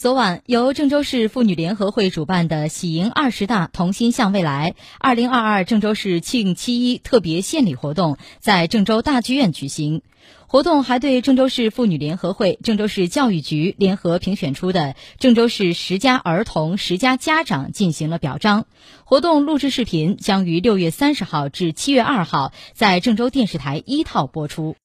昨晚，由郑州市妇女联合会主办的“喜迎二十大，同心向未来”二零二二郑州市庆七一特别献礼活动在郑州大剧院举行。活动还对郑州市妇女联合会、郑州市教育局联合评选出的郑州市十佳儿童、十佳家长进行了表彰。活动录制视频将于六月三十号至七月二号在郑州电视台一套播出。